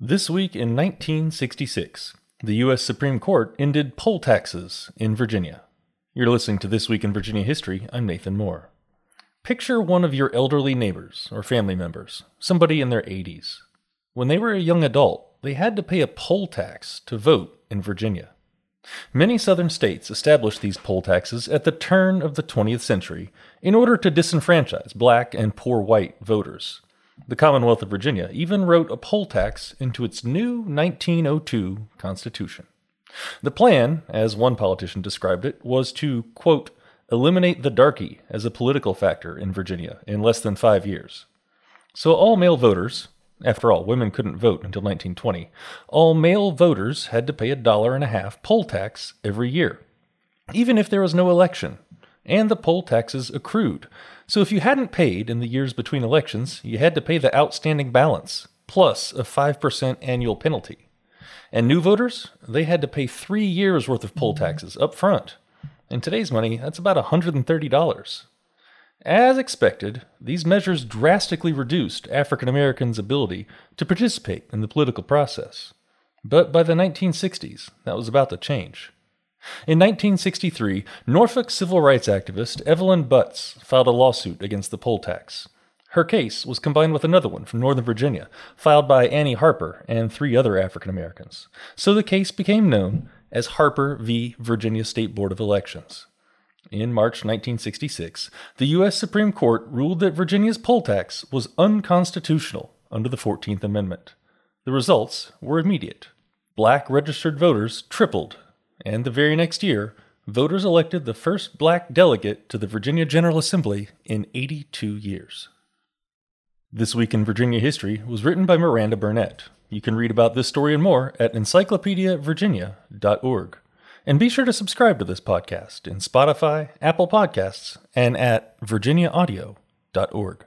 This week in 1966, the U.S. Supreme Court ended poll taxes in Virginia. You're listening to This Week in Virginia History. I'm Nathan Moore. Picture one of your elderly neighbors or family members, somebody in their 80s. When they were a young adult, they had to pay a poll tax to vote in Virginia. Many southern states established these poll taxes at the turn of the 20th century in order to disenfranchise black and poor white voters. The Commonwealth of Virginia even wrote a poll tax into its new 1902 Constitution. The plan, as one politician described it, was to, quote, eliminate the darky as a political factor in Virginia in less than five years. So all male voters, after all, women couldn't vote until 1920, all male voters had to pay a dollar and a half poll tax every year, even if there was no election, and the poll taxes accrued. So if you hadn't paid in the years between elections, you had to pay the outstanding balance, plus a 5% annual penalty. And new voters, they had to pay three years' worth of poll taxes up front. In today's money, that's about $130. As expected, these measures drastically reduced African Americans' ability to participate in the political process. But by the 1960s, that was about to change. In 1963, Norfolk civil rights activist Evelyn Butts filed a lawsuit against the poll tax. Her case was combined with another one from Northern Virginia, filed by Annie Harper and three other African Americans. So the case became known as Harper v. Virginia State Board of Elections. In March 1966, the U.S. Supreme Court ruled that Virginia's poll tax was unconstitutional under the 14th Amendment. The results were immediate. Black registered voters tripled and the very next year, voters elected the first black delegate to the Virginia General Assembly in 82 years. This Week in Virginia History was written by Miranda Burnett. You can read about this story and more at encyclopediavirginia.org. And be sure to subscribe to this podcast in Spotify, Apple Podcasts, and at virginiaaudio.org.